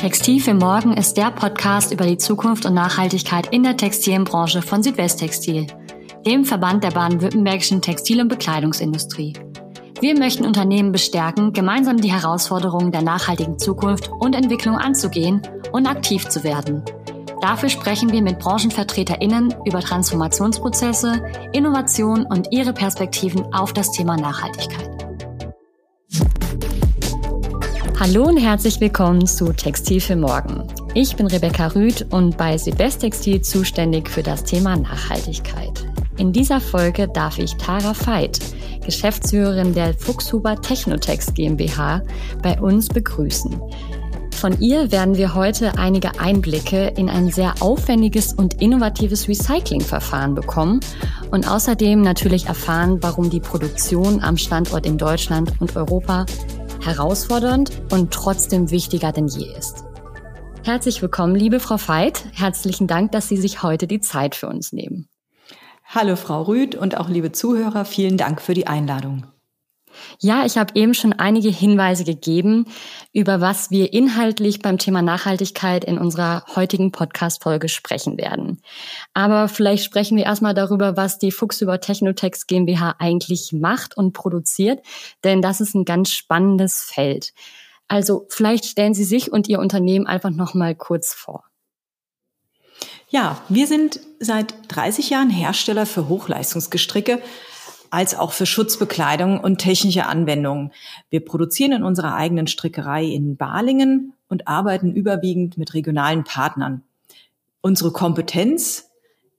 Textil für Morgen ist der Podcast über die Zukunft und Nachhaltigkeit in der Textilbranche von Südwesttextil, dem Verband der baden-württembergischen Textil- und Bekleidungsindustrie. Wir möchten Unternehmen bestärken, gemeinsam die Herausforderungen der nachhaltigen Zukunft und Entwicklung anzugehen und aktiv zu werden. Dafür sprechen wir mit BranchenvertreterInnen über Transformationsprozesse, Innovation und ihre Perspektiven auf das Thema Nachhaltigkeit. Hallo und herzlich willkommen zu Textil für Morgen. Ich bin Rebecca Rüth und bei Südwesttextil zuständig für das Thema Nachhaltigkeit. In dieser Folge darf ich Tara Veit, Geschäftsführerin der Fuchshuber Technotex GmbH, bei uns begrüßen. Von ihr werden wir heute einige Einblicke in ein sehr aufwendiges und innovatives Recyclingverfahren bekommen und außerdem natürlich erfahren, warum die Produktion am Standort in Deutschland und Europa herausfordernd und trotzdem wichtiger denn je ist. Herzlich willkommen, liebe Frau Veit. Herzlichen Dank, dass Sie sich heute die Zeit für uns nehmen. Hallo, Frau Rüth und auch liebe Zuhörer, vielen Dank für die Einladung. Ja, ich habe eben schon einige Hinweise gegeben, über was wir inhaltlich beim Thema Nachhaltigkeit in unserer heutigen Podcast-Folge sprechen werden. Aber vielleicht sprechen wir erstmal darüber, was die Fuchs über Technotex GmbH eigentlich macht und produziert, denn das ist ein ganz spannendes Feld. Also vielleicht stellen Sie sich und Ihr Unternehmen einfach noch mal kurz vor. Ja, wir sind seit 30 Jahren Hersteller für Hochleistungsgestricke als auch für Schutzbekleidung und technische Anwendungen. Wir produzieren in unserer eigenen Strickerei in Balingen und arbeiten überwiegend mit regionalen Partnern. Unsere Kompetenz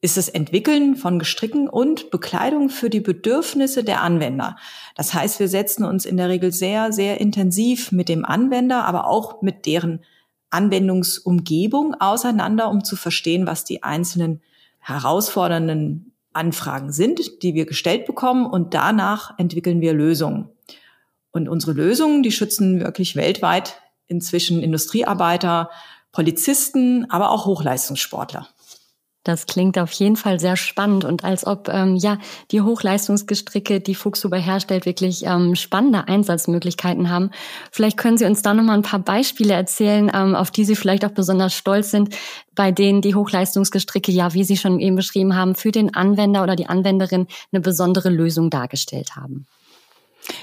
ist das Entwickeln von Gestricken und Bekleidung für die Bedürfnisse der Anwender. Das heißt, wir setzen uns in der Regel sehr, sehr intensiv mit dem Anwender, aber auch mit deren Anwendungsumgebung auseinander, um zu verstehen, was die einzelnen herausfordernden Anfragen sind, die wir gestellt bekommen und danach entwickeln wir Lösungen. Und unsere Lösungen, die schützen wirklich weltweit inzwischen Industriearbeiter, Polizisten, aber auch Hochleistungssportler. Das klingt auf jeden Fall sehr spannend und als ob ähm, ja die Hochleistungsgestricke, die Fuchshuber herstellt, wirklich ähm, spannende Einsatzmöglichkeiten haben. Vielleicht können Sie uns da noch mal ein paar Beispiele erzählen, ähm, auf die Sie vielleicht auch besonders stolz sind, bei denen die Hochleistungsgestricke ja, wie Sie schon eben beschrieben haben, für den Anwender oder die Anwenderin eine besondere Lösung dargestellt haben.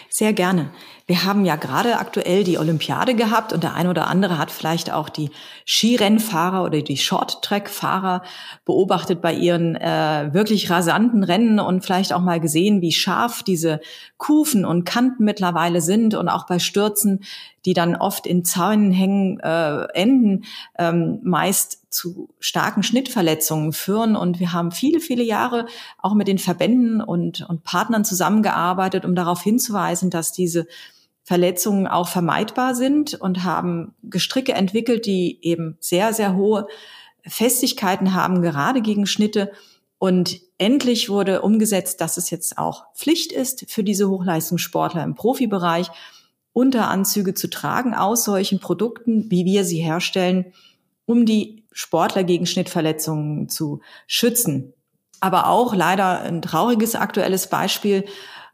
Sehr gerne. Wir haben ja gerade aktuell die Olympiade gehabt und der eine oder andere hat vielleicht auch die Skirennfahrer oder die Short-Track-Fahrer beobachtet bei ihren äh, wirklich rasanten Rennen und vielleicht auch mal gesehen, wie scharf diese Kufen und Kanten mittlerweile sind und auch bei Stürzen, die dann oft in Zäunen hängen, äh, enden, ähm, meist zu starken Schnittverletzungen führen. Und wir haben viele, viele Jahre auch mit den Verbänden und, und Partnern zusammengearbeitet, um darauf hinzuweisen, dass diese Verletzungen auch vermeidbar sind und haben Gestricke entwickelt, die eben sehr, sehr hohe Festigkeiten haben, gerade gegen Schnitte. Und endlich wurde umgesetzt, dass es jetzt auch Pflicht ist für diese Hochleistungssportler im Profibereich, Unteranzüge zu tragen aus solchen Produkten, wie wir sie herstellen, um die Sportler gegen Schnittverletzungen zu schützen. Aber auch leider ein trauriges aktuelles Beispiel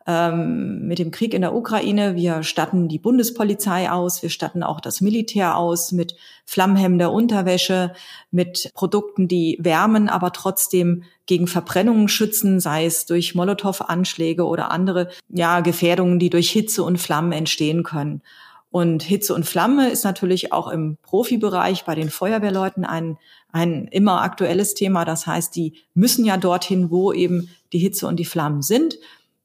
ähm, mit dem Krieg in der Ukraine. Wir statten die Bundespolizei aus, wir statten auch das Militär aus mit flammhemmender Unterwäsche, mit Produkten, die wärmen, aber trotzdem gegen Verbrennungen schützen, sei es durch Molotow-Anschläge oder andere ja, Gefährdungen, die durch Hitze und Flammen entstehen können. Und Hitze und Flamme ist natürlich auch im Profibereich bei den Feuerwehrleuten ein, ein immer aktuelles Thema. Das heißt, die müssen ja dorthin, wo eben die Hitze und die Flammen sind.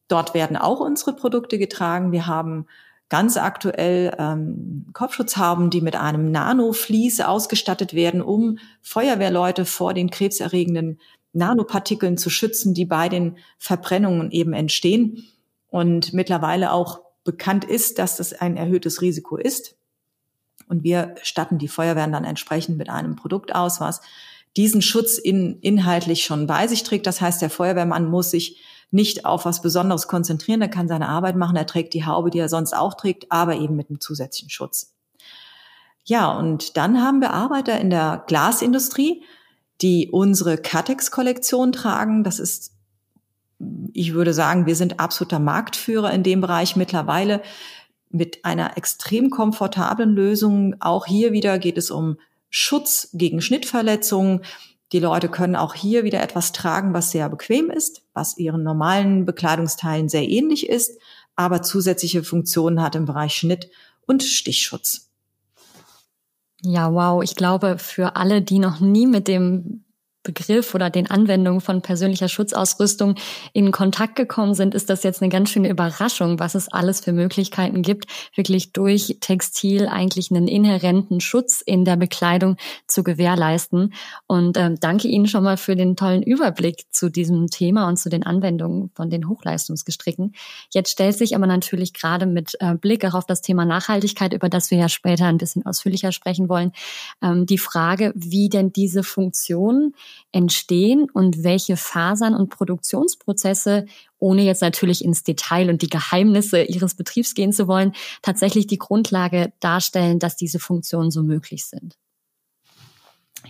Dort werden auch unsere Produkte getragen. Wir haben ganz aktuell ähm, Kopfschutzhauben, die mit einem Nanoflies ausgestattet werden, um Feuerwehrleute vor den krebserregenden Nanopartikeln zu schützen, die bei den Verbrennungen eben entstehen. Und mittlerweile auch bekannt ist, dass das ein erhöhtes Risiko ist. Und wir statten die Feuerwehren dann entsprechend mit einem Produkt aus, was diesen Schutz in, inhaltlich schon bei sich trägt. Das heißt, der Feuerwehrmann muss sich nicht auf was Besonderes konzentrieren. Er kann seine Arbeit machen. Er trägt die Haube, die er sonst auch trägt, aber eben mit einem zusätzlichen Schutz. Ja, und dann haben wir Arbeiter in der Glasindustrie, die unsere Catex-Kollektion tragen. Das ist, ich würde sagen, wir sind absoluter Marktführer in dem Bereich mittlerweile. mit einer extrem komfortablen Lösung. Auch hier wieder geht es um Schutz gegen Schnittverletzungen. Die Leute können auch hier wieder etwas tragen, was sehr bequem ist, was ihren normalen Bekleidungsteilen sehr ähnlich ist, aber zusätzliche Funktionen hat im Bereich Schnitt und Stichschutz. Ja, wow. Ich glaube, für alle, die noch nie mit dem Begriff oder den Anwendungen von persönlicher Schutzausrüstung in Kontakt gekommen sind, ist das jetzt eine ganz schöne Überraschung, was es alles für Möglichkeiten gibt, wirklich durch Textil eigentlich einen inhärenten Schutz in der Bekleidung zu gewährleisten. Und ähm, danke Ihnen schon mal für den tollen Überblick zu diesem Thema und zu den Anwendungen von den Hochleistungsgestricken. Jetzt stellt sich aber natürlich gerade mit äh, Blick auch auf das Thema Nachhaltigkeit, über das wir ja später ein bisschen ausführlicher sprechen wollen, ähm, die Frage, wie denn diese Funktion entstehen und welche Fasern und Produktionsprozesse, ohne jetzt natürlich ins Detail und die Geheimnisse Ihres Betriebs gehen zu wollen, tatsächlich die Grundlage darstellen, dass diese Funktionen so möglich sind.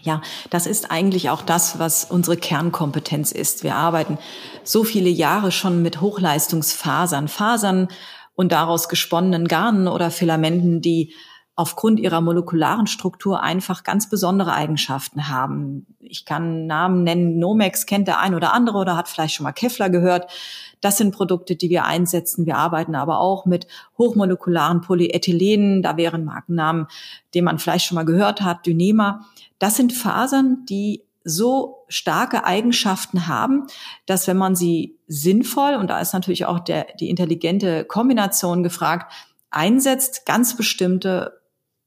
Ja, das ist eigentlich auch das, was unsere Kernkompetenz ist. Wir arbeiten so viele Jahre schon mit Hochleistungsfasern, Fasern und daraus gesponnenen Garnen oder Filamenten, die aufgrund ihrer molekularen Struktur einfach ganz besondere Eigenschaften haben. Ich kann Namen nennen, Nomex kennt der ein oder andere oder hat vielleicht schon mal Kevlar gehört. Das sind Produkte, die wir einsetzen. Wir arbeiten aber auch mit hochmolekularen Polyethylenen. Da wären Markennamen, den man vielleicht schon mal gehört hat, Dynema. Das sind Fasern, die so starke Eigenschaften haben, dass wenn man sie sinnvoll, und da ist natürlich auch der, die intelligente Kombination gefragt, einsetzt, ganz bestimmte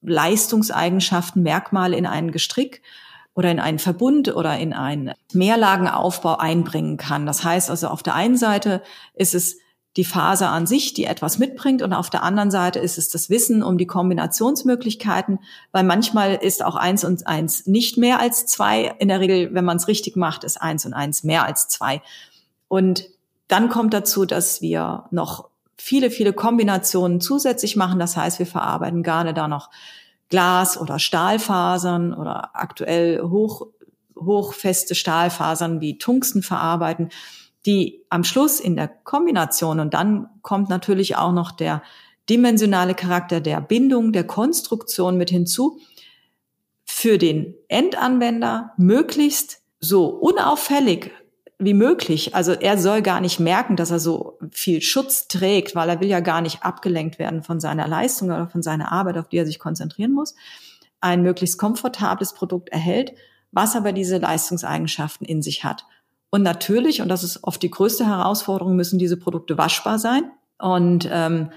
Leistungseigenschaften, Merkmale in einen Gestrick oder in einen Verbund oder in einen Mehrlagenaufbau einbringen kann. Das heißt also, auf der einen Seite ist es die Faser an sich, die etwas mitbringt und auf der anderen Seite ist es das Wissen um die Kombinationsmöglichkeiten, weil manchmal ist auch eins und eins nicht mehr als zwei. In der Regel, wenn man es richtig macht, ist eins und eins mehr als zwei. Und dann kommt dazu, dass wir noch viele, viele Kombinationen zusätzlich machen. Das heißt, wir verarbeiten gerne da noch Glas- oder Stahlfasern oder aktuell hoch, hochfeste Stahlfasern wie Tungsten verarbeiten, die am Schluss in der Kombination und dann kommt natürlich auch noch der dimensionale Charakter der Bindung, der Konstruktion mit hinzu, für den Endanwender möglichst so unauffällig wie möglich. Also er soll gar nicht merken, dass er so viel Schutz trägt, weil er will ja gar nicht abgelenkt werden von seiner Leistung oder von seiner Arbeit, auf die er sich konzentrieren muss. Ein möglichst komfortables Produkt erhält, was aber diese Leistungseigenschaften in sich hat. Und natürlich, und das ist oft die größte Herausforderung, müssen diese Produkte waschbar sein und ähm,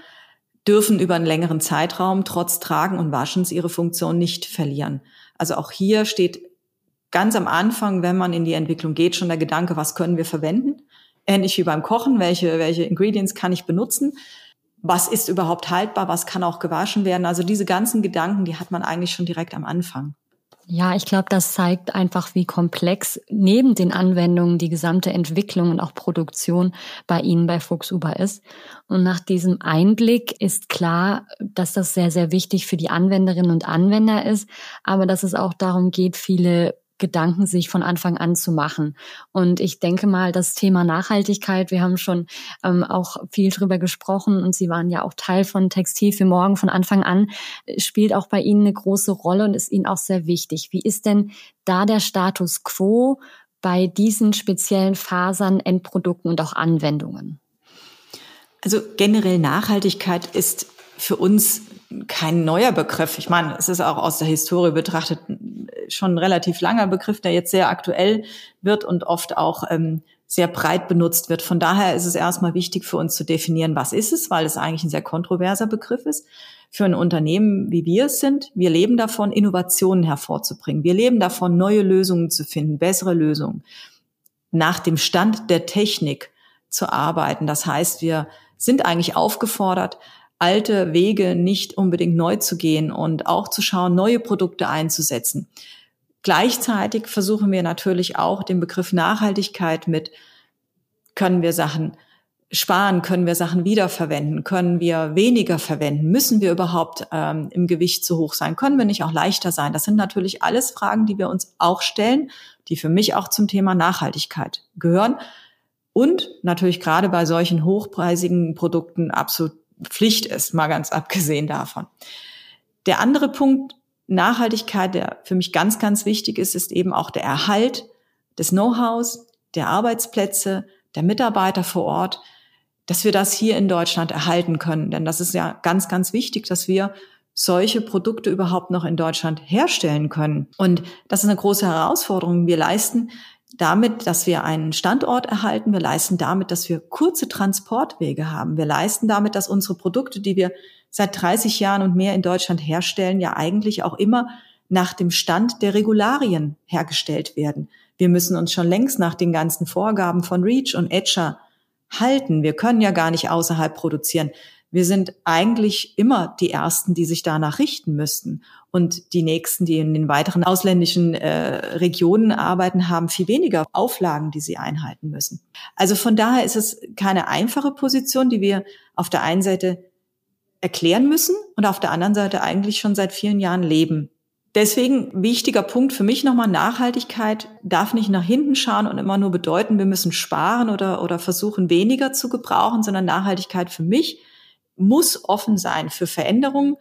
dürfen über einen längeren Zeitraum trotz Tragen und Waschens ihre Funktion nicht verlieren. Also auch hier steht ganz am Anfang, wenn man in die Entwicklung geht, schon der Gedanke, was können wir verwenden? Ähnlich wie beim Kochen, welche, welche Ingredients kann ich benutzen? Was ist überhaupt haltbar? Was kann auch gewaschen werden? Also diese ganzen Gedanken, die hat man eigentlich schon direkt am Anfang. Ja, ich glaube, das zeigt einfach, wie komplex neben den Anwendungen die gesamte Entwicklung und auch Produktion bei Ihnen bei Fuchsuber ist. Und nach diesem Einblick ist klar, dass das sehr, sehr wichtig für die Anwenderinnen und Anwender ist, aber dass es auch darum geht, viele Gedanken sich von Anfang an zu machen. Und ich denke mal, das Thema Nachhaltigkeit, wir haben schon ähm, auch viel drüber gesprochen und Sie waren ja auch Teil von Textil für morgen von Anfang an, spielt auch bei Ihnen eine große Rolle und ist Ihnen auch sehr wichtig. Wie ist denn da der Status quo bei diesen speziellen Fasern, Endprodukten und auch Anwendungen? Also generell Nachhaltigkeit ist für uns kein neuer Begriff. Ich meine, es ist auch aus der Historie betrachtet schon ein relativ langer Begriff, der jetzt sehr aktuell wird und oft auch ähm, sehr breit benutzt wird. Von daher ist es erstmal wichtig für uns zu definieren, was ist es, weil es eigentlich ein sehr kontroverser Begriff ist. Für ein Unternehmen, wie wir es sind, wir leben davon, Innovationen hervorzubringen. Wir leben davon, neue Lösungen zu finden, bessere Lösungen, nach dem Stand der Technik zu arbeiten. Das heißt, wir sind eigentlich aufgefordert, alte Wege nicht unbedingt neu zu gehen und auch zu schauen, neue Produkte einzusetzen. Gleichzeitig versuchen wir natürlich auch den Begriff Nachhaltigkeit mit, können wir Sachen sparen, können wir Sachen wiederverwenden, können wir weniger verwenden, müssen wir überhaupt ähm, im Gewicht zu hoch sein, können wir nicht auch leichter sein? Das sind natürlich alles Fragen, die wir uns auch stellen, die für mich auch zum Thema Nachhaltigkeit gehören und natürlich gerade bei solchen hochpreisigen Produkten absolut Pflicht ist, mal ganz abgesehen davon. Der andere Punkt, Nachhaltigkeit, der für mich ganz, ganz wichtig ist, ist eben auch der Erhalt des Know-hows, der Arbeitsplätze, der Mitarbeiter vor Ort, dass wir das hier in Deutschland erhalten können. Denn das ist ja ganz, ganz wichtig, dass wir solche Produkte überhaupt noch in Deutschland herstellen können. Und das ist eine große Herausforderung. Wir leisten damit, dass wir einen Standort erhalten. Wir leisten damit, dass wir kurze Transportwege haben. Wir leisten damit, dass unsere Produkte, die wir seit 30 Jahren und mehr in Deutschland herstellen, ja eigentlich auch immer nach dem Stand der Regularien hergestellt werden. Wir müssen uns schon längst nach den ganzen Vorgaben von REACH und ETCHA halten. Wir können ja gar nicht außerhalb produzieren. Wir sind eigentlich immer die Ersten, die sich danach richten müssten. Und die Nächsten, die in den weiteren ausländischen äh, Regionen arbeiten, haben viel weniger Auflagen, die sie einhalten müssen. Also von daher ist es keine einfache Position, die wir auf der einen Seite erklären müssen und auf der anderen Seite eigentlich schon seit vielen Jahren leben. Deswegen wichtiger Punkt für mich nochmal Nachhaltigkeit darf nicht nach hinten schauen und immer nur bedeuten, wir müssen sparen oder, oder versuchen weniger zu gebrauchen, sondern Nachhaltigkeit für mich muss offen sein für Veränderungen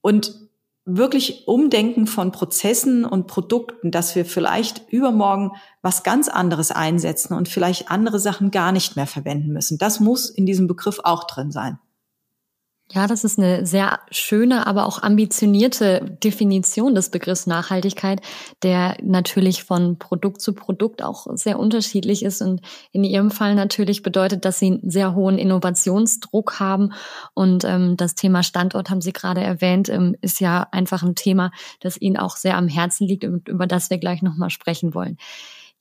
und wirklich Umdenken von Prozessen und Produkten, dass wir vielleicht übermorgen was ganz anderes einsetzen und vielleicht andere Sachen gar nicht mehr verwenden müssen. Das muss in diesem Begriff auch drin sein. Ja, das ist eine sehr schöne, aber auch ambitionierte Definition des Begriffs Nachhaltigkeit, der natürlich von Produkt zu Produkt auch sehr unterschiedlich ist und in Ihrem Fall natürlich bedeutet, dass Sie einen sehr hohen Innovationsdruck haben. Und ähm, das Thema Standort haben Sie gerade erwähnt, ähm, ist ja einfach ein Thema, das Ihnen auch sehr am Herzen liegt und über das wir gleich nochmal sprechen wollen.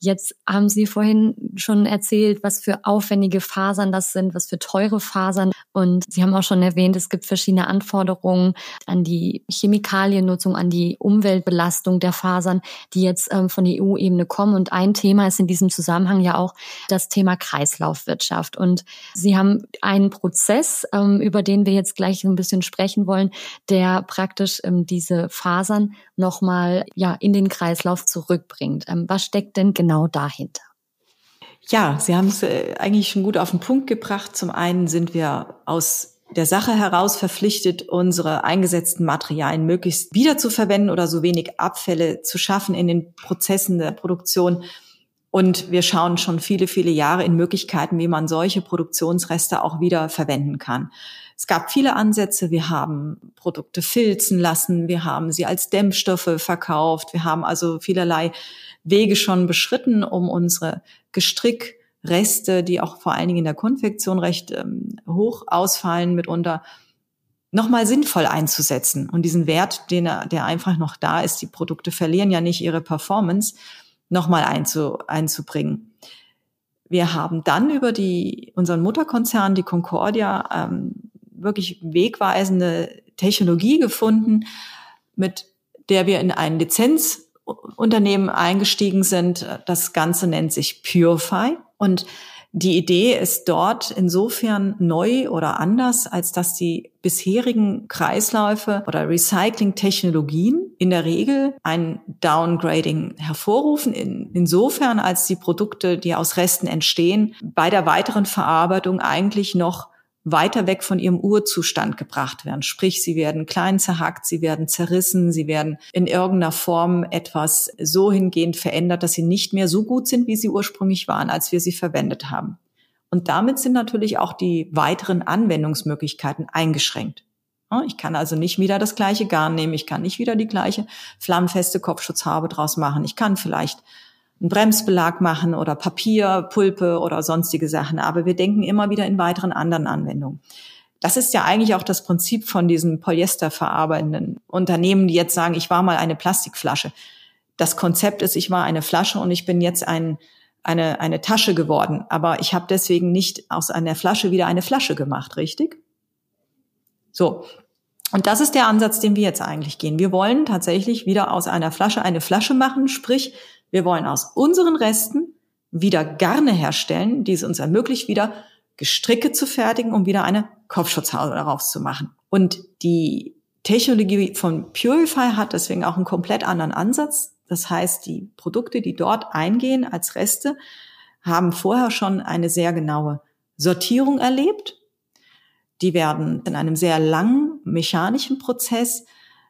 Jetzt haben Sie vorhin schon erzählt, was für aufwendige Fasern das sind, was für teure Fasern. Und Sie haben auch schon erwähnt, es gibt verschiedene Anforderungen an die Chemikaliennutzung, an die Umweltbelastung der Fasern, die jetzt ähm, von der EU-Ebene kommen. Und ein Thema ist in diesem Zusammenhang ja auch das Thema Kreislaufwirtschaft. Und Sie haben einen Prozess, ähm, über den wir jetzt gleich ein bisschen sprechen wollen, der praktisch ähm, diese Fasern nochmal ja, in den Kreislauf zurückbringt. Ähm, was steckt denn genau genau dahinter? Ja, Sie haben es äh, eigentlich schon gut auf den Punkt gebracht. Zum einen sind wir aus der Sache heraus verpflichtet, unsere eingesetzten Materialien möglichst wiederzuverwenden oder so wenig Abfälle zu schaffen in den Prozessen der Produktion. Und wir schauen schon viele, viele Jahre in Möglichkeiten, wie man solche Produktionsreste auch wieder verwenden kann. Es gab viele Ansätze. Wir haben Produkte filzen lassen. Wir haben sie als Dämmstoffe verkauft. Wir haben also vielerlei Wege schon beschritten, um unsere Gestrickreste, die auch vor allen Dingen in der Konfektion recht ähm, hoch ausfallen, mitunter nochmal sinnvoll einzusetzen. Und diesen Wert, den, der einfach noch da ist, die Produkte verlieren ja nicht ihre Performance, nochmal einzu, einzubringen. Wir haben dann über die, unseren Mutterkonzern, die Concordia, ähm, wirklich wegweisende Technologie gefunden, mit der wir in einen Lizenz Unternehmen eingestiegen sind. Das Ganze nennt sich Purify und die Idee ist dort insofern neu oder anders, als dass die bisherigen Kreisläufe oder Recycling-Technologien in der Regel ein Downgrading hervorrufen, in, insofern als die Produkte, die aus Resten entstehen, bei der weiteren Verarbeitung eigentlich noch weiter weg von ihrem Urzustand gebracht werden. Sprich, sie werden klein zerhackt, sie werden zerrissen, sie werden in irgendeiner Form etwas so hingehend verändert, dass sie nicht mehr so gut sind, wie sie ursprünglich waren, als wir sie verwendet haben. Und damit sind natürlich auch die weiteren Anwendungsmöglichkeiten eingeschränkt. Ich kann also nicht wieder das gleiche Garn nehmen, ich kann nicht wieder die gleiche flammenfeste Kopfschutzhaube draus machen. Ich kann vielleicht einen Bremsbelag machen oder Papier, Pulpe oder sonstige Sachen. Aber wir denken immer wieder in weiteren anderen Anwendungen. Das ist ja eigentlich auch das Prinzip von diesen polyesterverarbeitenden Unternehmen, die jetzt sagen, ich war mal eine Plastikflasche. Das Konzept ist, ich war eine Flasche und ich bin jetzt ein, eine, eine Tasche geworden. Aber ich habe deswegen nicht aus einer Flasche wieder eine Flasche gemacht, richtig? So. Und das ist der Ansatz, den wir jetzt eigentlich gehen. Wir wollen tatsächlich wieder aus einer Flasche eine Flasche machen, sprich, wir wollen aus unseren Resten wieder Garne herstellen, die es uns ermöglicht, wieder Gestricke zu fertigen, um wieder eine Kopfschutzhaube daraus zu machen. Und die Technologie von Purify hat deswegen auch einen komplett anderen Ansatz. Das heißt, die Produkte, die dort eingehen als Reste, haben vorher schon eine sehr genaue Sortierung erlebt. Die werden in einem sehr langen mechanischen Prozess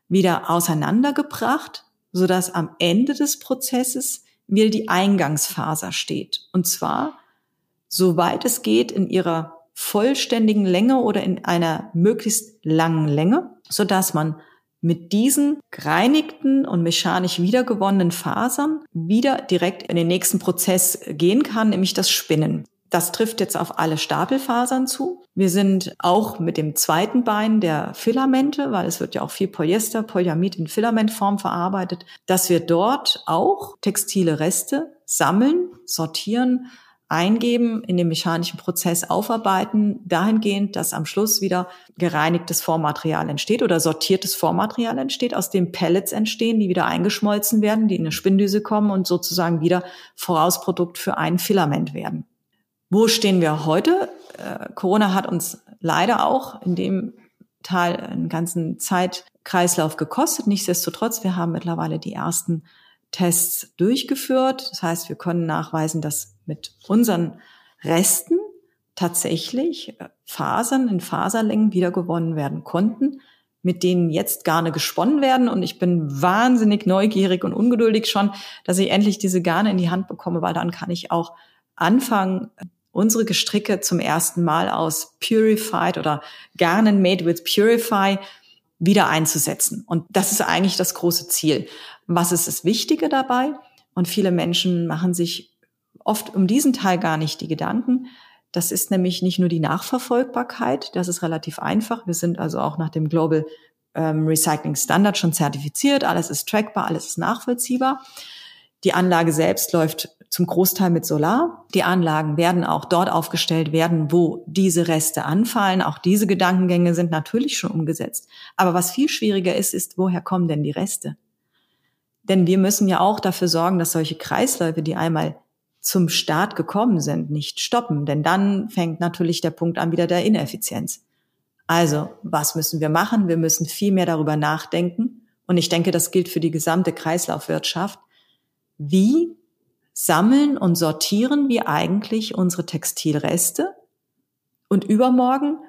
wieder auseinandergebracht, sodass am Ende des Prozesses wieder die Eingangsfaser steht. Und zwar, soweit es geht, in ihrer vollständigen Länge oder in einer möglichst langen Länge, sodass man mit diesen gereinigten und mechanisch wiedergewonnenen Fasern wieder direkt in den nächsten Prozess gehen kann, nämlich das Spinnen. Das trifft jetzt auf alle Stapelfasern zu. Wir sind auch mit dem zweiten Bein der Filamente, weil es wird ja auch viel Polyester, Polyamid in Filamentform verarbeitet, dass wir dort auch textile Reste sammeln, sortieren, eingeben, in dem mechanischen Prozess aufarbeiten, dahingehend, dass am Schluss wieder gereinigtes Vormaterial entsteht oder sortiertes Vormaterial entsteht, aus dem Pellets entstehen, die wieder eingeschmolzen werden, die in eine Spindüse kommen und sozusagen wieder Vorausprodukt für ein Filament werden. Wo stehen wir heute? Äh, Corona hat uns leider auch in dem Teil einen ganzen Zeitkreislauf gekostet. Nichtsdestotrotz, wir haben mittlerweile die ersten Tests durchgeführt. Das heißt, wir können nachweisen, dass mit unseren Resten tatsächlich äh, Fasern in Faserlängen wiedergewonnen werden konnten, mit denen jetzt Garne gesponnen werden. Und ich bin wahnsinnig neugierig und ungeduldig schon, dass ich endlich diese Garne in die Hand bekomme, weil dann kann ich auch anfangen, unsere Gestricke zum ersten Mal aus Purified oder Garnen made with Purify wieder einzusetzen. Und das ist eigentlich das große Ziel. Was ist das Wichtige dabei? Und viele Menschen machen sich oft um diesen Teil gar nicht die Gedanken. Das ist nämlich nicht nur die Nachverfolgbarkeit, das ist relativ einfach. Wir sind also auch nach dem Global ähm, Recycling Standard schon zertifiziert, alles ist trackbar, alles ist nachvollziehbar. Die Anlage selbst läuft zum Großteil mit Solar. Die Anlagen werden auch dort aufgestellt werden, wo diese Reste anfallen. Auch diese Gedankengänge sind natürlich schon umgesetzt. Aber was viel schwieriger ist, ist, woher kommen denn die Reste? Denn wir müssen ja auch dafür sorgen, dass solche Kreisläufe, die einmal zum Start gekommen sind, nicht stoppen. Denn dann fängt natürlich der Punkt an wieder der Ineffizienz. Also, was müssen wir machen? Wir müssen viel mehr darüber nachdenken. Und ich denke, das gilt für die gesamte Kreislaufwirtschaft. Wie sammeln und sortieren wir eigentlich unsere Textilreste? Und übermorgen,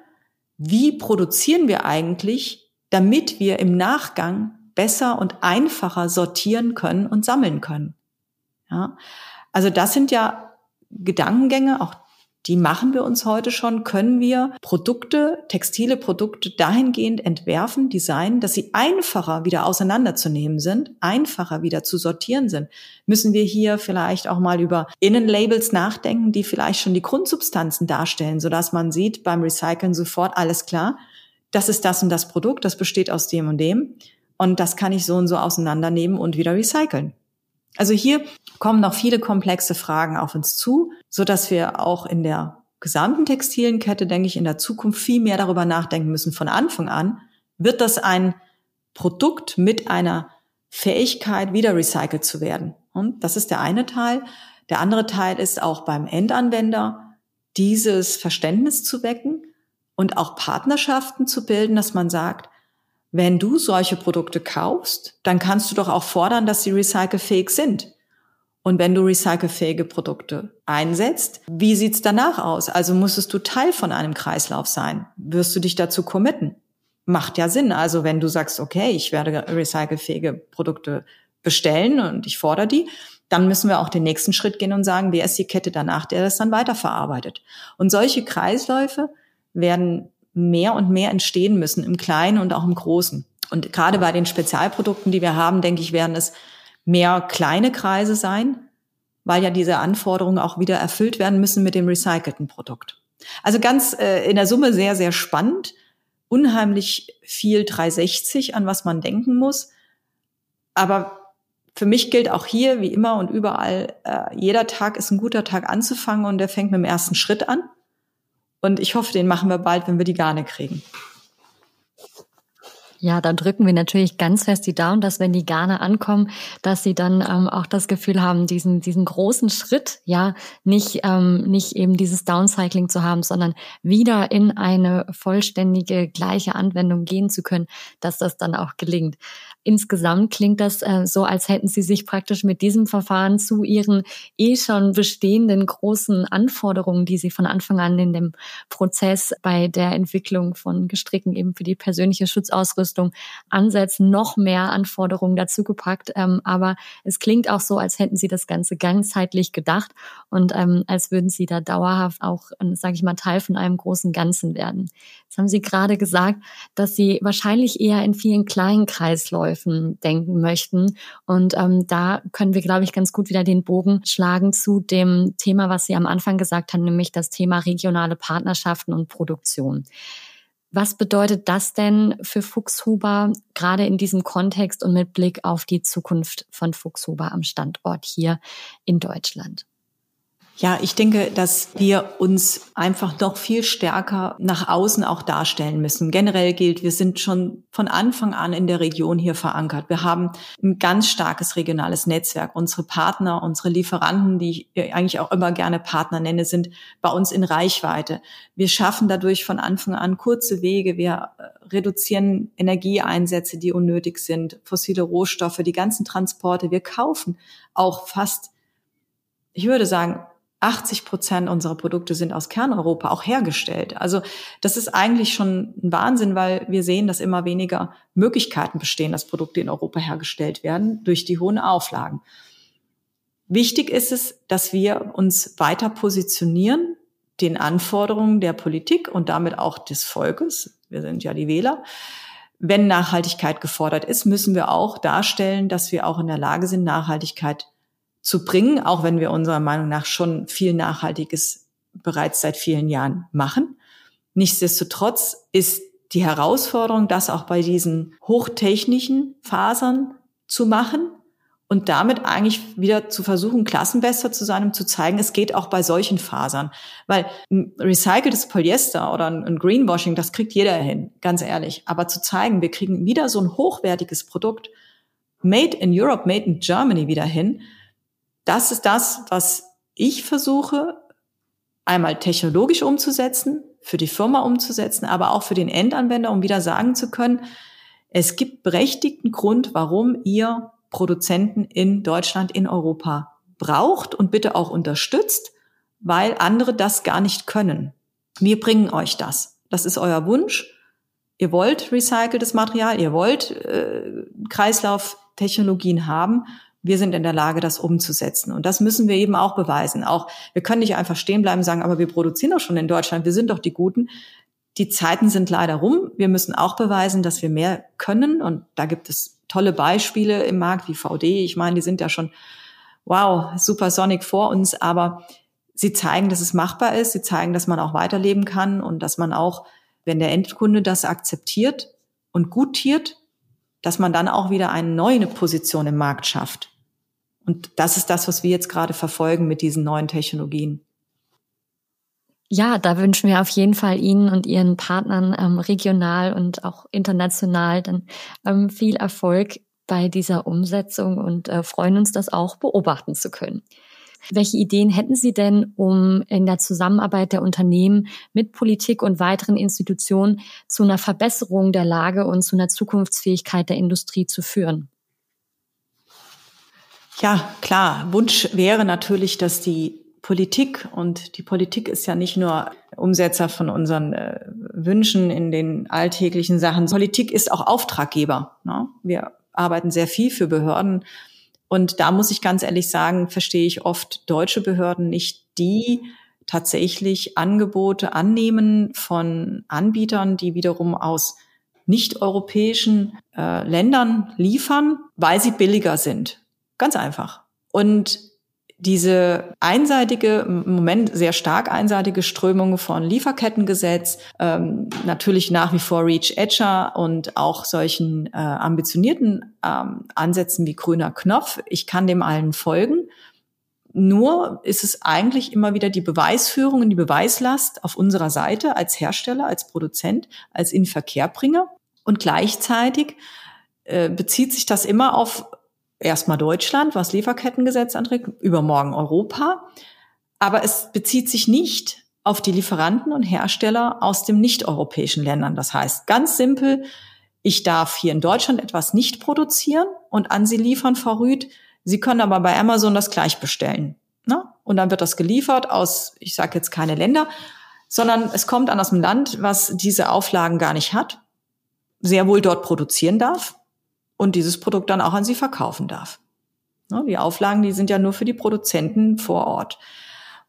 wie produzieren wir eigentlich, damit wir im Nachgang besser und einfacher sortieren können und sammeln können? Ja, also das sind ja Gedankengänge, auch die machen wir uns heute schon, können wir Produkte, textile Produkte dahingehend entwerfen, designen, dass sie einfacher wieder auseinanderzunehmen sind, einfacher wieder zu sortieren sind. Müssen wir hier vielleicht auch mal über Innenlabels nachdenken, die vielleicht schon die Grundsubstanzen darstellen, sodass man sieht beim Recyceln sofort alles klar. Das ist das und das Produkt, das besteht aus dem und dem. Und das kann ich so und so auseinandernehmen und wieder recyceln. Also hier kommen noch viele komplexe Fragen auf uns zu, so dass wir auch in der gesamten textilen Kette, denke ich, in der Zukunft viel mehr darüber nachdenken müssen von Anfang an. Wird das ein Produkt mit einer Fähigkeit, wieder recycelt zu werden? Und das ist der eine Teil. Der andere Teil ist auch beim Endanwender dieses Verständnis zu wecken und auch Partnerschaften zu bilden, dass man sagt, wenn du solche Produkte kaufst, dann kannst du doch auch fordern, dass sie recycelfähig sind. Und wenn du recycelfähige Produkte einsetzt, wie sieht's danach aus? Also musstest du Teil von einem Kreislauf sein. Wirst du dich dazu committen? Macht ja Sinn. Also wenn du sagst, okay, ich werde recycelfähige Produkte bestellen und ich fordere die, dann müssen wir auch den nächsten Schritt gehen und sagen, wer ist die Kette danach, der das dann weiterverarbeitet. Und solche Kreisläufe werden mehr und mehr entstehen müssen, im Kleinen und auch im Großen. Und gerade bei den Spezialprodukten, die wir haben, denke ich, werden es mehr kleine Kreise sein, weil ja diese Anforderungen auch wieder erfüllt werden müssen mit dem recycelten Produkt. Also ganz äh, in der Summe sehr, sehr spannend. Unheimlich viel 360, an was man denken muss. Aber für mich gilt auch hier, wie immer und überall, äh, jeder Tag ist ein guter Tag anzufangen und der fängt mit dem ersten Schritt an. Und ich hoffe, den machen wir bald, wenn wir die Garne kriegen. Ja, da drücken wir natürlich ganz fest die Daumen, dass wenn die Ghana ankommen, dass sie dann ähm, auch das Gefühl haben, diesen diesen großen Schritt, ja, nicht ähm, nicht eben dieses Downcycling zu haben, sondern wieder in eine vollständige gleiche Anwendung gehen zu können, dass das dann auch gelingt. Insgesamt klingt das äh, so, als hätten Sie sich praktisch mit diesem Verfahren zu Ihren eh schon bestehenden großen Anforderungen, die Sie von Anfang an in dem Prozess bei der Entwicklung von Gestricken eben für die persönliche Schutzausrüstung ansetzen, noch mehr Anforderungen dazu gepackt. Ähm, aber es klingt auch so, als hätten Sie das Ganze ganzheitlich gedacht und ähm, als würden Sie da dauerhaft auch, äh, sage ich mal, Teil von einem großen Ganzen werden. Jetzt haben Sie gerade gesagt, dass Sie wahrscheinlich eher in vielen kleinen Kreisläufen denken möchten. Und ähm, da können wir, glaube ich, ganz gut wieder den Bogen schlagen zu dem Thema, was Sie am Anfang gesagt haben, nämlich das Thema regionale Partnerschaften und Produktion. Was bedeutet das denn für Fuchshuber gerade in diesem Kontext und mit Blick auf die Zukunft von Fuchshuber am Standort hier in Deutschland? Ja, ich denke, dass wir uns einfach noch viel stärker nach außen auch darstellen müssen. Generell gilt, wir sind schon von Anfang an in der Region hier verankert. Wir haben ein ganz starkes regionales Netzwerk. Unsere Partner, unsere Lieferanten, die ich eigentlich auch immer gerne Partner nenne, sind bei uns in Reichweite. Wir schaffen dadurch von Anfang an kurze Wege. Wir äh, reduzieren Energieeinsätze, die unnötig sind, fossile Rohstoffe, die ganzen Transporte. Wir kaufen auch fast, ich würde sagen, 80 Prozent unserer Produkte sind aus Kerneuropa auch hergestellt. Also das ist eigentlich schon ein Wahnsinn, weil wir sehen, dass immer weniger Möglichkeiten bestehen, dass Produkte in Europa hergestellt werden durch die hohen Auflagen. Wichtig ist es, dass wir uns weiter positionieren, den Anforderungen der Politik und damit auch des Volkes. Wir sind ja die Wähler. Wenn Nachhaltigkeit gefordert ist, müssen wir auch darstellen, dass wir auch in der Lage sind, Nachhaltigkeit zu bringen, auch wenn wir unserer Meinung nach schon viel Nachhaltiges bereits seit vielen Jahren machen. Nichtsdestotrotz ist die Herausforderung, das auch bei diesen hochtechnischen Fasern zu machen und damit eigentlich wieder zu versuchen, klassenbesser zu sein, um zu zeigen, es geht auch bei solchen Fasern. Weil ein recyceltes Polyester oder ein Greenwashing, das kriegt jeder hin, ganz ehrlich. Aber zu zeigen, wir kriegen wieder so ein hochwertiges Produkt, made in Europe, made in Germany wieder hin, das ist das, was ich versuche, einmal technologisch umzusetzen, für die Firma umzusetzen, aber auch für den Endanwender, um wieder sagen zu können, es gibt berechtigten Grund, warum ihr Produzenten in Deutschland, in Europa braucht und bitte auch unterstützt, weil andere das gar nicht können. Wir bringen euch das. Das ist euer Wunsch. Ihr wollt recyceltes Material, ihr wollt äh, Kreislauftechnologien haben wir sind in der Lage, das umzusetzen. Und das müssen wir eben auch beweisen. Auch wir können nicht einfach stehen bleiben und sagen, aber wir produzieren doch schon in Deutschland, wir sind doch die Guten. Die Zeiten sind leider rum. Wir müssen auch beweisen, dass wir mehr können. Und da gibt es tolle Beispiele im Markt wie VD. Ich meine, die sind ja schon, wow, supersonic vor uns. Aber sie zeigen, dass es machbar ist. Sie zeigen, dass man auch weiterleben kann und dass man auch, wenn der Endkunde das akzeptiert und gutiert, dass man dann auch wieder eine neue Position im Markt schafft. Und das ist das, was wir jetzt gerade verfolgen mit diesen neuen Technologien. Ja, da wünschen wir auf jeden Fall Ihnen und Ihren Partnern ähm, regional und auch international dann ähm, viel Erfolg bei dieser Umsetzung und äh, freuen uns, das auch beobachten zu können. Welche Ideen hätten Sie denn, um in der Zusammenarbeit der Unternehmen mit Politik und weiteren Institutionen zu einer Verbesserung der Lage und zu einer Zukunftsfähigkeit der Industrie zu führen? Ja, klar. Wunsch wäre natürlich, dass die Politik und die Politik ist ja nicht nur Umsetzer von unseren äh, Wünschen in den alltäglichen Sachen. Politik ist auch Auftraggeber. Ne? Wir arbeiten sehr viel für Behörden und da muss ich ganz ehrlich sagen, verstehe ich oft deutsche Behörden nicht, die tatsächlich Angebote annehmen von Anbietern, die wiederum aus nicht-europäischen äh, Ländern liefern, weil sie billiger sind. Ganz einfach. Und diese einseitige, im Moment sehr stark einseitige Strömung von Lieferkettengesetz, ähm, natürlich nach wie vor Reach Etcher und auch solchen äh, ambitionierten ähm, Ansätzen wie grüner Knopf. Ich kann dem allen folgen. Nur ist es eigentlich immer wieder die Beweisführung und die Beweislast auf unserer Seite als Hersteller, als Produzent, als Inverkehrbringer. Und gleichzeitig äh, bezieht sich das immer auf erstmal Deutschland, was Lieferkettengesetz anträgt, übermorgen Europa. Aber es bezieht sich nicht auf die Lieferanten und Hersteller aus den nicht-europäischen Ländern. Das heißt, ganz simpel, ich darf hier in Deutschland etwas nicht produzieren und an Sie liefern, Frau Rüth. Sie können aber bei Amazon das gleich bestellen. Ne? Und dann wird das geliefert aus, ich sage jetzt keine Länder, sondern es kommt an aus einem Land, was diese Auflagen gar nicht hat, sehr wohl dort produzieren darf und dieses Produkt dann auch an Sie verkaufen darf. Ne? Die Auflagen, die sind ja nur für die Produzenten vor Ort.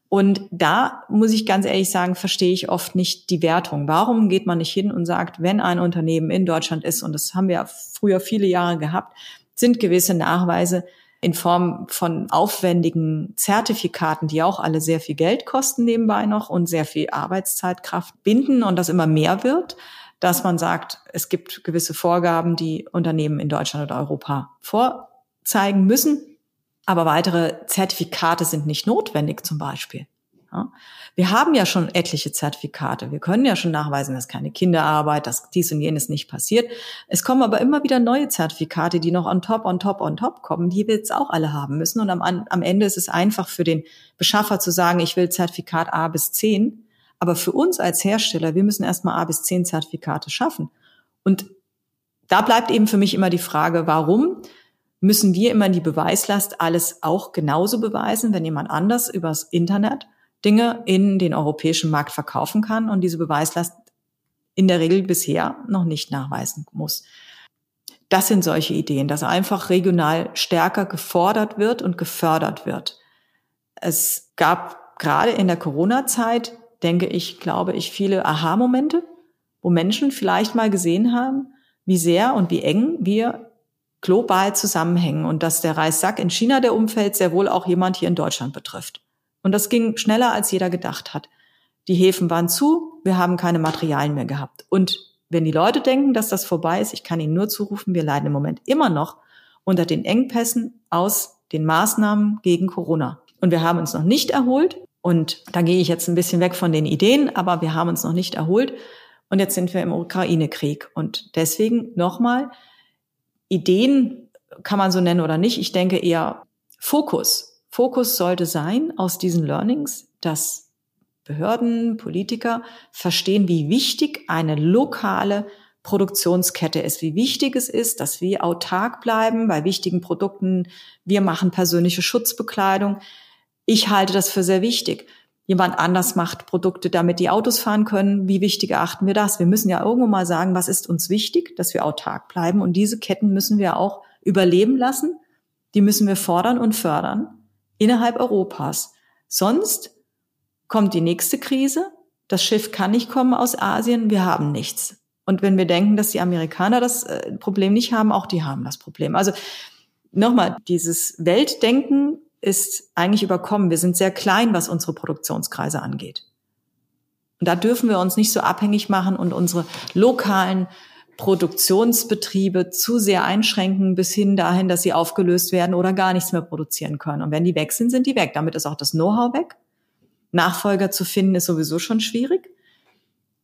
Und da muss ich ganz ehrlich sagen, verstehe ich oft nicht die Wertung. Warum geht man nicht hin und sagt, wenn ein Unternehmen in Deutschland ist, und das haben wir früher viele Jahre gehabt, sind gewisse Nachweise in Form von aufwendigen Zertifikaten, die auch alle sehr viel Geld kosten nebenbei noch und sehr viel Arbeitszeitkraft binden und das immer mehr wird, dass man sagt, es gibt gewisse Vorgaben, die Unternehmen in Deutschland oder Europa vorzeigen müssen. Aber weitere Zertifikate sind nicht notwendig zum Beispiel. Ja. Wir haben ja schon etliche Zertifikate. Wir können ja schon nachweisen, dass keine Kinderarbeit, dass dies und jenes nicht passiert. Es kommen aber immer wieder neue Zertifikate, die noch on top, on top, on top kommen, die wir jetzt auch alle haben müssen. Und am, am Ende ist es einfach für den Beschaffer zu sagen, ich will Zertifikat A bis 10. Aber für uns als Hersteller, wir müssen erstmal A bis 10 Zertifikate schaffen. Und da bleibt eben für mich immer die Frage, warum? müssen wir immer die Beweislast alles auch genauso beweisen, wenn jemand anders übers Internet Dinge in den europäischen Markt verkaufen kann und diese Beweislast in der Regel bisher noch nicht nachweisen muss. Das sind solche Ideen, dass einfach regional stärker gefordert wird und gefördert wird. Es gab gerade in der Corona-Zeit, denke ich, glaube ich, viele Aha-Momente, wo Menschen vielleicht mal gesehen haben, wie sehr und wie eng wir global zusammenhängen und dass der Reissack in China der Umfeld sehr wohl auch jemand hier in Deutschland betrifft. Und das ging schneller, als jeder gedacht hat. Die Häfen waren zu, wir haben keine Materialien mehr gehabt. Und wenn die Leute denken, dass das vorbei ist, ich kann ihnen nur zurufen, wir leiden im Moment immer noch unter den Engpässen aus den Maßnahmen gegen Corona. Und wir haben uns noch nicht erholt. Und da gehe ich jetzt ein bisschen weg von den Ideen, aber wir haben uns noch nicht erholt. Und jetzt sind wir im Ukraine-Krieg. Und deswegen nochmal, Ideen kann man so nennen oder nicht. Ich denke eher Fokus. Fokus sollte sein aus diesen Learnings, dass Behörden, Politiker verstehen, wie wichtig eine lokale Produktionskette ist, wie wichtig es ist, dass wir autark bleiben bei wichtigen Produkten. Wir machen persönliche Schutzbekleidung. Ich halte das für sehr wichtig. Jemand anders macht Produkte, damit die Autos fahren können. Wie wichtig erachten wir das? Wir müssen ja irgendwo mal sagen, was ist uns wichtig, dass wir autark bleiben. Und diese Ketten müssen wir auch überleben lassen. Die müssen wir fordern und fördern innerhalb Europas. Sonst kommt die nächste Krise. Das Schiff kann nicht kommen aus Asien. Wir haben nichts. Und wenn wir denken, dass die Amerikaner das äh, Problem nicht haben, auch die haben das Problem. Also nochmal, dieses Weltdenken ist eigentlich überkommen. Wir sind sehr klein, was unsere Produktionskreise angeht. Und da dürfen wir uns nicht so abhängig machen und unsere lokalen Produktionsbetriebe zu sehr einschränken, bis hin dahin, dass sie aufgelöst werden oder gar nichts mehr produzieren können. Und wenn die weg sind, sind die weg. Damit ist auch das Know-how weg. Nachfolger zu finden ist sowieso schon schwierig.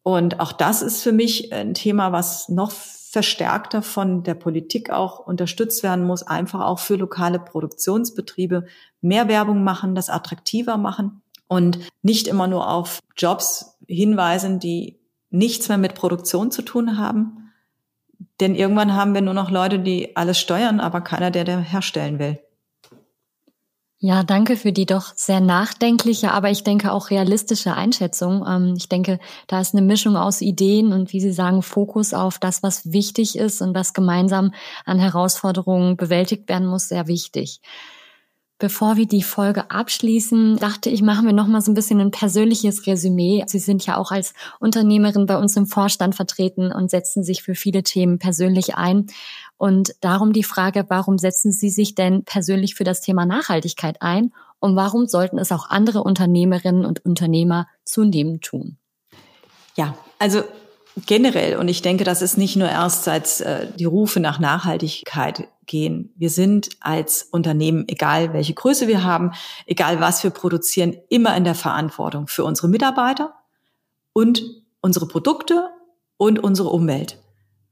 Und auch das ist für mich ein Thema, was noch verstärkter von der Politik auch unterstützt werden muss, einfach auch für lokale Produktionsbetriebe mehr Werbung machen, das attraktiver machen und nicht immer nur auf Jobs hinweisen, die nichts mehr mit Produktion zu tun haben. Denn irgendwann haben wir nur noch Leute, die alles steuern, aber keiner, der der herstellen will. Ja, danke für die doch sehr nachdenkliche, aber ich denke auch realistische Einschätzung. Ähm, ich denke, da ist eine Mischung aus Ideen und wie Sie sagen, Fokus auf das, was wichtig ist und was gemeinsam an Herausforderungen bewältigt werden muss, sehr wichtig. Bevor wir die Folge abschließen, dachte ich, machen wir noch mal so ein bisschen ein persönliches Resümee. Sie sind ja auch als Unternehmerin bei uns im Vorstand vertreten und setzen sich für viele Themen persönlich ein. Und darum die Frage, warum setzen Sie sich denn persönlich für das Thema Nachhaltigkeit ein? Und warum sollten es auch andere Unternehmerinnen und Unternehmer zunehmend tun? Ja, also generell, und ich denke, das ist nicht nur erst seit äh, die Rufe nach Nachhaltigkeit gehen. Wir sind als Unternehmen, egal welche Größe wir haben, egal was wir produzieren, immer in der Verantwortung für unsere Mitarbeiter und unsere Produkte und unsere Umwelt.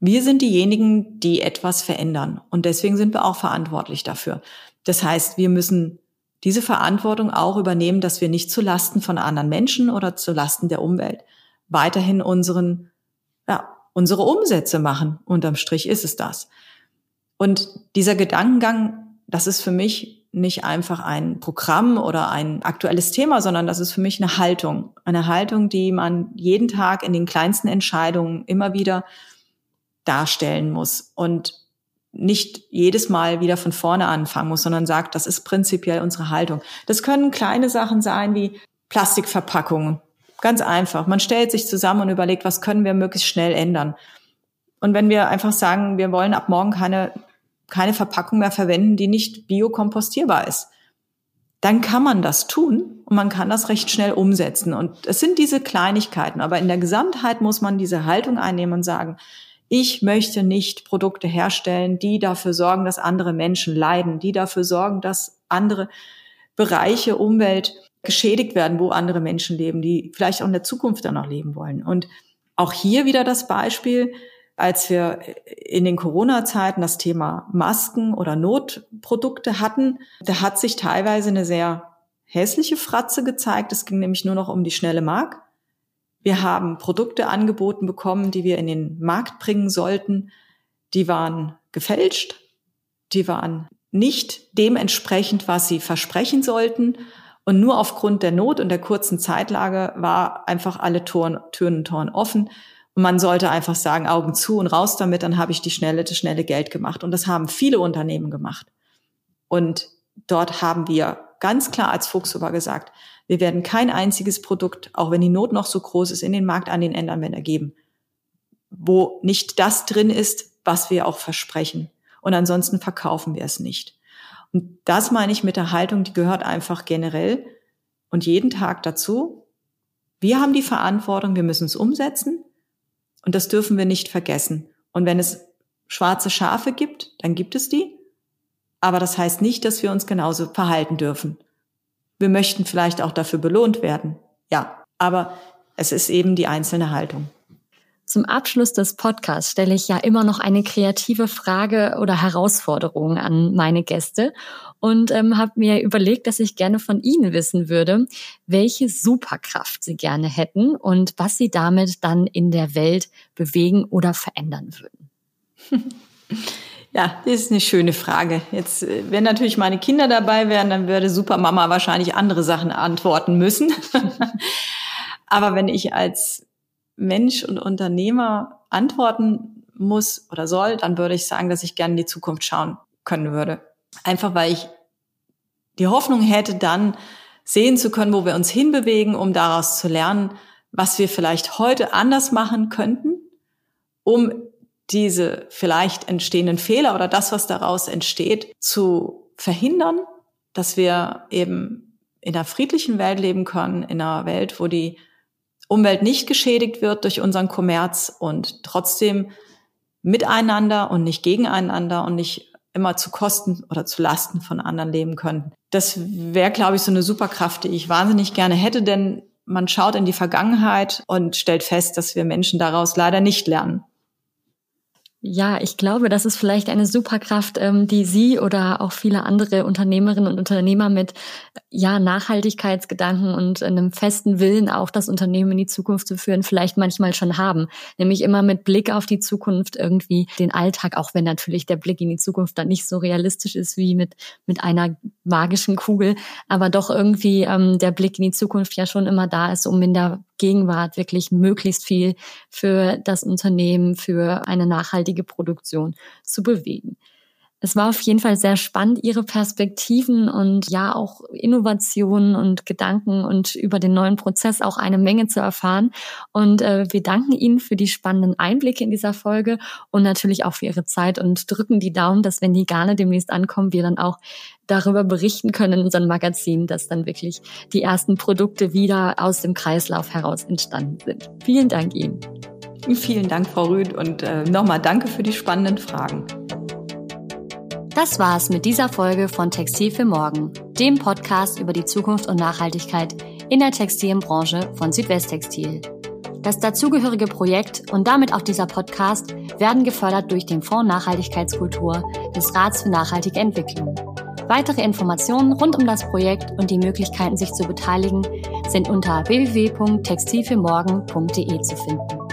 Wir sind diejenigen, die etwas verändern. Und deswegen sind wir auch verantwortlich dafür. Das heißt, wir müssen diese Verantwortung auch übernehmen, dass wir nicht zu Lasten von anderen Menschen oder zu Lasten der Umwelt weiterhin unseren, ja, unsere Umsätze machen. Unterm Strich ist es das. Und dieser Gedankengang, das ist für mich nicht einfach ein Programm oder ein aktuelles Thema, sondern das ist für mich eine Haltung. Eine Haltung, die man jeden Tag in den kleinsten Entscheidungen immer wieder darstellen muss und nicht jedes Mal wieder von vorne anfangen muss, sondern sagt, das ist prinzipiell unsere Haltung. Das können kleine Sachen sein wie Plastikverpackungen. Ganz einfach. Man stellt sich zusammen und überlegt, was können wir möglichst schnell ändern. Und wenn wir einfach sagen, wir wollen ab morgen keine keine Verpackung mehr verwenden, die nicht biokompostierbar ist. Dann kann man das tun und man kann das recht schnell umsetzen. Und es sind diese Kleinigkeiten, aber in der Gesamtheit muss man diese Haltung einnehmen und sagen, ich möchte nicht Produkte herstellen, die dafür sorgen, dass andere Menschen leiden, die dafür sorgen, dass andere Bereiche, Umwelt geschädigt werden, wo andere Menschen leben, die vielleicht auch in der Zukunft dann noch leben wollen. Und auch hier wieder das Beispiel, als wir in den Corona-Zeiten das Thema Masken oder Notprodukte hatten, da hat sich teilweise eine sehr hässliche Fratze gezeigt. Es ging nämlich nur noch um die schnelle Mark. Wir haben Produkte angeboten bekommen, die wir in den Markt bringen sollten. Die waren gefälscht. Die waren nicht dementsprechend, was sie versprechen sollten. Und nur aufgrund der Not und der kurzen Zeitlage war einfach alle Toren, Türen und Toren offen. Und man sollte einfach sagen, Augen zu und raus damit, dann habe ich die schnelle, das schnelle Geld gemacht. Und das haben viele Unternehmen gemacht. Und dort haben wir ganz klar als Fuchshuber gesagt, wir werden kein einziges Produkt, auch wenn die Not noch so groß ist, in den Markt an den Endanwender geben, wo nicht das drin ist, was wir auch versprechen. Und ansonsten verkaufen wir es nicht. Und das meine ich mit der Haltung, die gehört einfach generell und jeden Tag dazu. Wir haben die Verantwortung, wir müssen es umsetzen. Und das dürfen wir nicht vergessen. Und wenn es schwarze Schafe gibt, dann gibt es die. Aber das heißt nicht, dass wir uns genauso verhalten dürfen. Wir möchten vielleicht auch dafür belohnt werden. Ja, aber es ist eben die einzelne Haltung. Zum Abschluss des Podcasts stelle ich ja immer noch eine kreative Frage oder Herausforderung an meine Gäste und ähm, habe mir überlegt, dass ich gerne von Ihnen wissen würde, welche Superkraft Sie gerne hätten und was Sie damit dann in der Welt bewegen oder verändern würden. Ja, das ist eine schöne Frage. Jetzt, äh, wenn natürlich meine Kinder dabei wären, dann würde Supermama wahrscheinlich andere Sachen antworten müssen. Aber wenn ich als Mensch und Unternehmer antworten muss oder soll, dann würde ich sagen, dass ich gerne in die Zukunft schauen können würde. Einfach weil ich die Hoffnung hätte, dann sehen zu können, wo wir uns hinbewegen, um daraus zu lernen, was wir vielleicht heute anders machen könnten, um diese vielleicht entstehenden Fehler oder das, was daraus entsteht, zu verhindern, dass wir eben in einer friedlichen Welt leben können, in einer Welt, wo die Umwelt nicht geschädigt wird durch unseren Kommerz und trotzdem miteinander und nicht gegeneinander und nicht immer zu Kosten oder zu Lasten von anderen leben können. Das wäre, glaube ich, so eine Superkraft, die ich wahnsinnig gerne hätte, denn man schaut in die Vergangenheit und stellt fest, dass wir Menschen daraus leider nicht lernen. Ja, ich glaube, das ist vielleicht eine Superkraft, ähm, die Sie oder auch viele andere Unternehmerinnen und Unternehmer mit ja Nachhaltigkeitsgedanken und einem festen Willen, auch das Unternehmen in die Zukunft zu führen, vielleicht manchmal schon haben. Nämlich immer mit Blick auf die Zukunft irgendwie den Alltag, auch wenn natürlich der Blick in die Zukunft dann nicht so realistisch ist wie mit mit einer magischen Kugel, aber doch irgendwie ähm, der Blick in die Zukunft ja schon immer da ist, um in der Gegenwart wirklich möglichst viel für das Unternehmen, für eine nachhaltige Produktion zu bewegen. Es war auf jeden Fall sehr spannend, Ihre Perspektiven und ja auch Innovationen und Gedanken und über den neuen Prozess auch eine Menge zu erfahren. Und äh, wir danken Ihnen für die spannenden Einblicke in dieser Folge und natürlich auch für Ihre Zeit und drücken die Daumen, dass wenn die Garne demnächst ankommen, wir dann auch darüber berichten können in unserem Magazin, dass dann wirklich die ersten Produkte wieder aus dem Kreislauf heraus entstanden sind. Vielen Dank Ihnen. Vielen Dank, Frau Rüth, und äh, nochmal danke für die spannenden Fragen. Das war's mit dieser Folge von Textil für Morgen, dem Podcast über die Zukunft und Nachhaltigkeit in der Textilbranche von Südwesttextil. Das dazugehörige Projekt und damit auch dieser Podcast werden gefördert durch den Fonds Nachhaltigkeitskultur des Rats für nachhaltige Entwicklung. Weitere Informationen rund um das Projekt und die Möglichkeiten, sich zu beteiligen, sind unter www.textilfürmorgen.de zu finden.